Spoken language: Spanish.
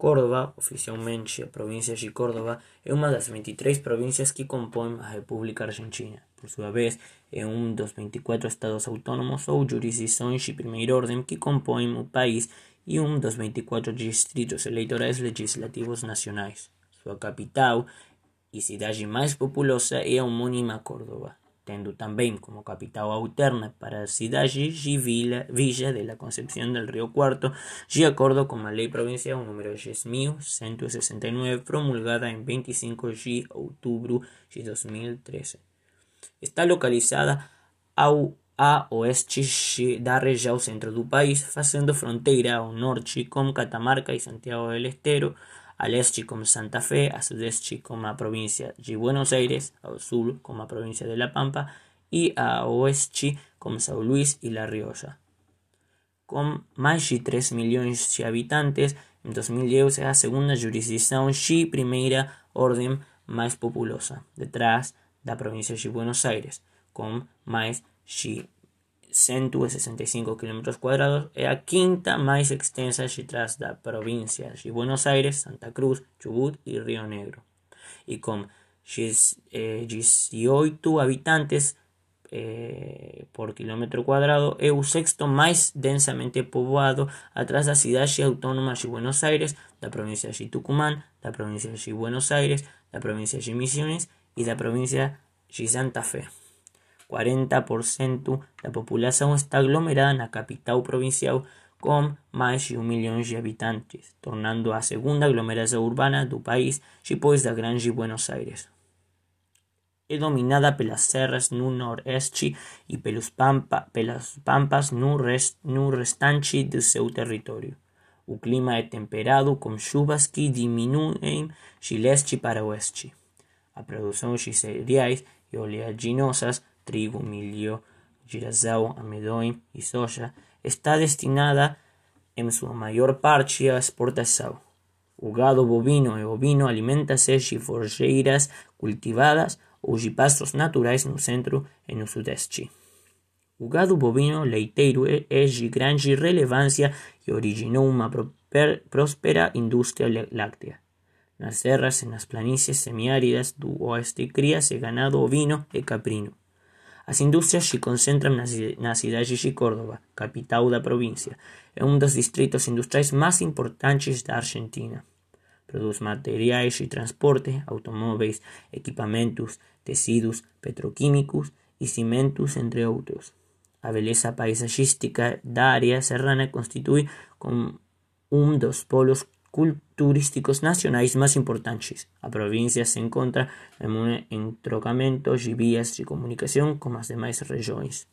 Córdoba, oficialmente a província de Córdoba, é uma das 23 províncias que compõem a República Argentina. Por sua vez, é um dos 24 estados autônomos ou jurisdições de primeira ordem que compõem o país e um dos 24 distritos eleitorais legislativos nacionais. Sua capital e cidade mais populosa é a homônima Córdoba tendo como capital alterna para cidade de Villa, de la Concepción del Río Cuarto, de acuerdo con la Ley Provincial número 10.169, promulgada en 25 de outubro de 2013. Está localizada a oeste da região centro do país, fazendo fronteira ao norte com Catamarca e Santiago del Estero, al este como Santa Fe, a sudeste como a provincia de Buenos Aires, al sur como a provincia de La Pampa y a oeste como São Luis y La Rioja. Con más de 3 millones de habitantes, en 2010 es la segunda jurisdicción y primera orden más populosa, detrás de la provincia de Buenos Aires, con más de 165 km cuadrados é a quinta mais extensa detrás da província de Buenos Aires, Santa Cruz, Chubut e Rio Negro. E com 18 habitantes eh, por quilômetro quadrado, é o sexto mais densamente povoado atrás da cidade autónoma de Buenos Aires, da província de Tucumán, da província de Buenos Aires, da província de Misiones e da província de Santa Fe. 40% la población está aglomerada en la capital provincial con más de un millón de habitantes, tornando a segunda aglomeración urbana del país después de Grande Buenos Aires. Es dominada pelas serras no noroeste y pelos, pampa, pelas pampas no, rest, no restante de seu territorio. O clima é temperado com chuvas que diminuem de leste para oeste. A produção de cereais e oleaginosas trigo, milho, girasol, amendoim y soja, está destinada en su mayor parte a exportación. O gado bovino e ovino alimenta-se de forjeiras cultivadas ou de pastos naturais no centro e no sudeste. O gado bovino leiteiro é de grande relevância e originou uma próspera indústria láctea. Nas serras e nas planícies semiáridas do oeste cría-se ganado ovino e caprino. As indústrias se concentran na cidade de Córdoba, capital da província. É um dos distritos industriais mais importantes da Argentina. Produz materiais de transporte, automóveis, equipamentos, tecidos, petroquímicos e cimentos, entre outros. A beleza paisagística da área serrana constitui um dos polos turísticos nacionais más importantes. A provincia se encontra en un entrocamento de vías de comunicación con as demais regiões.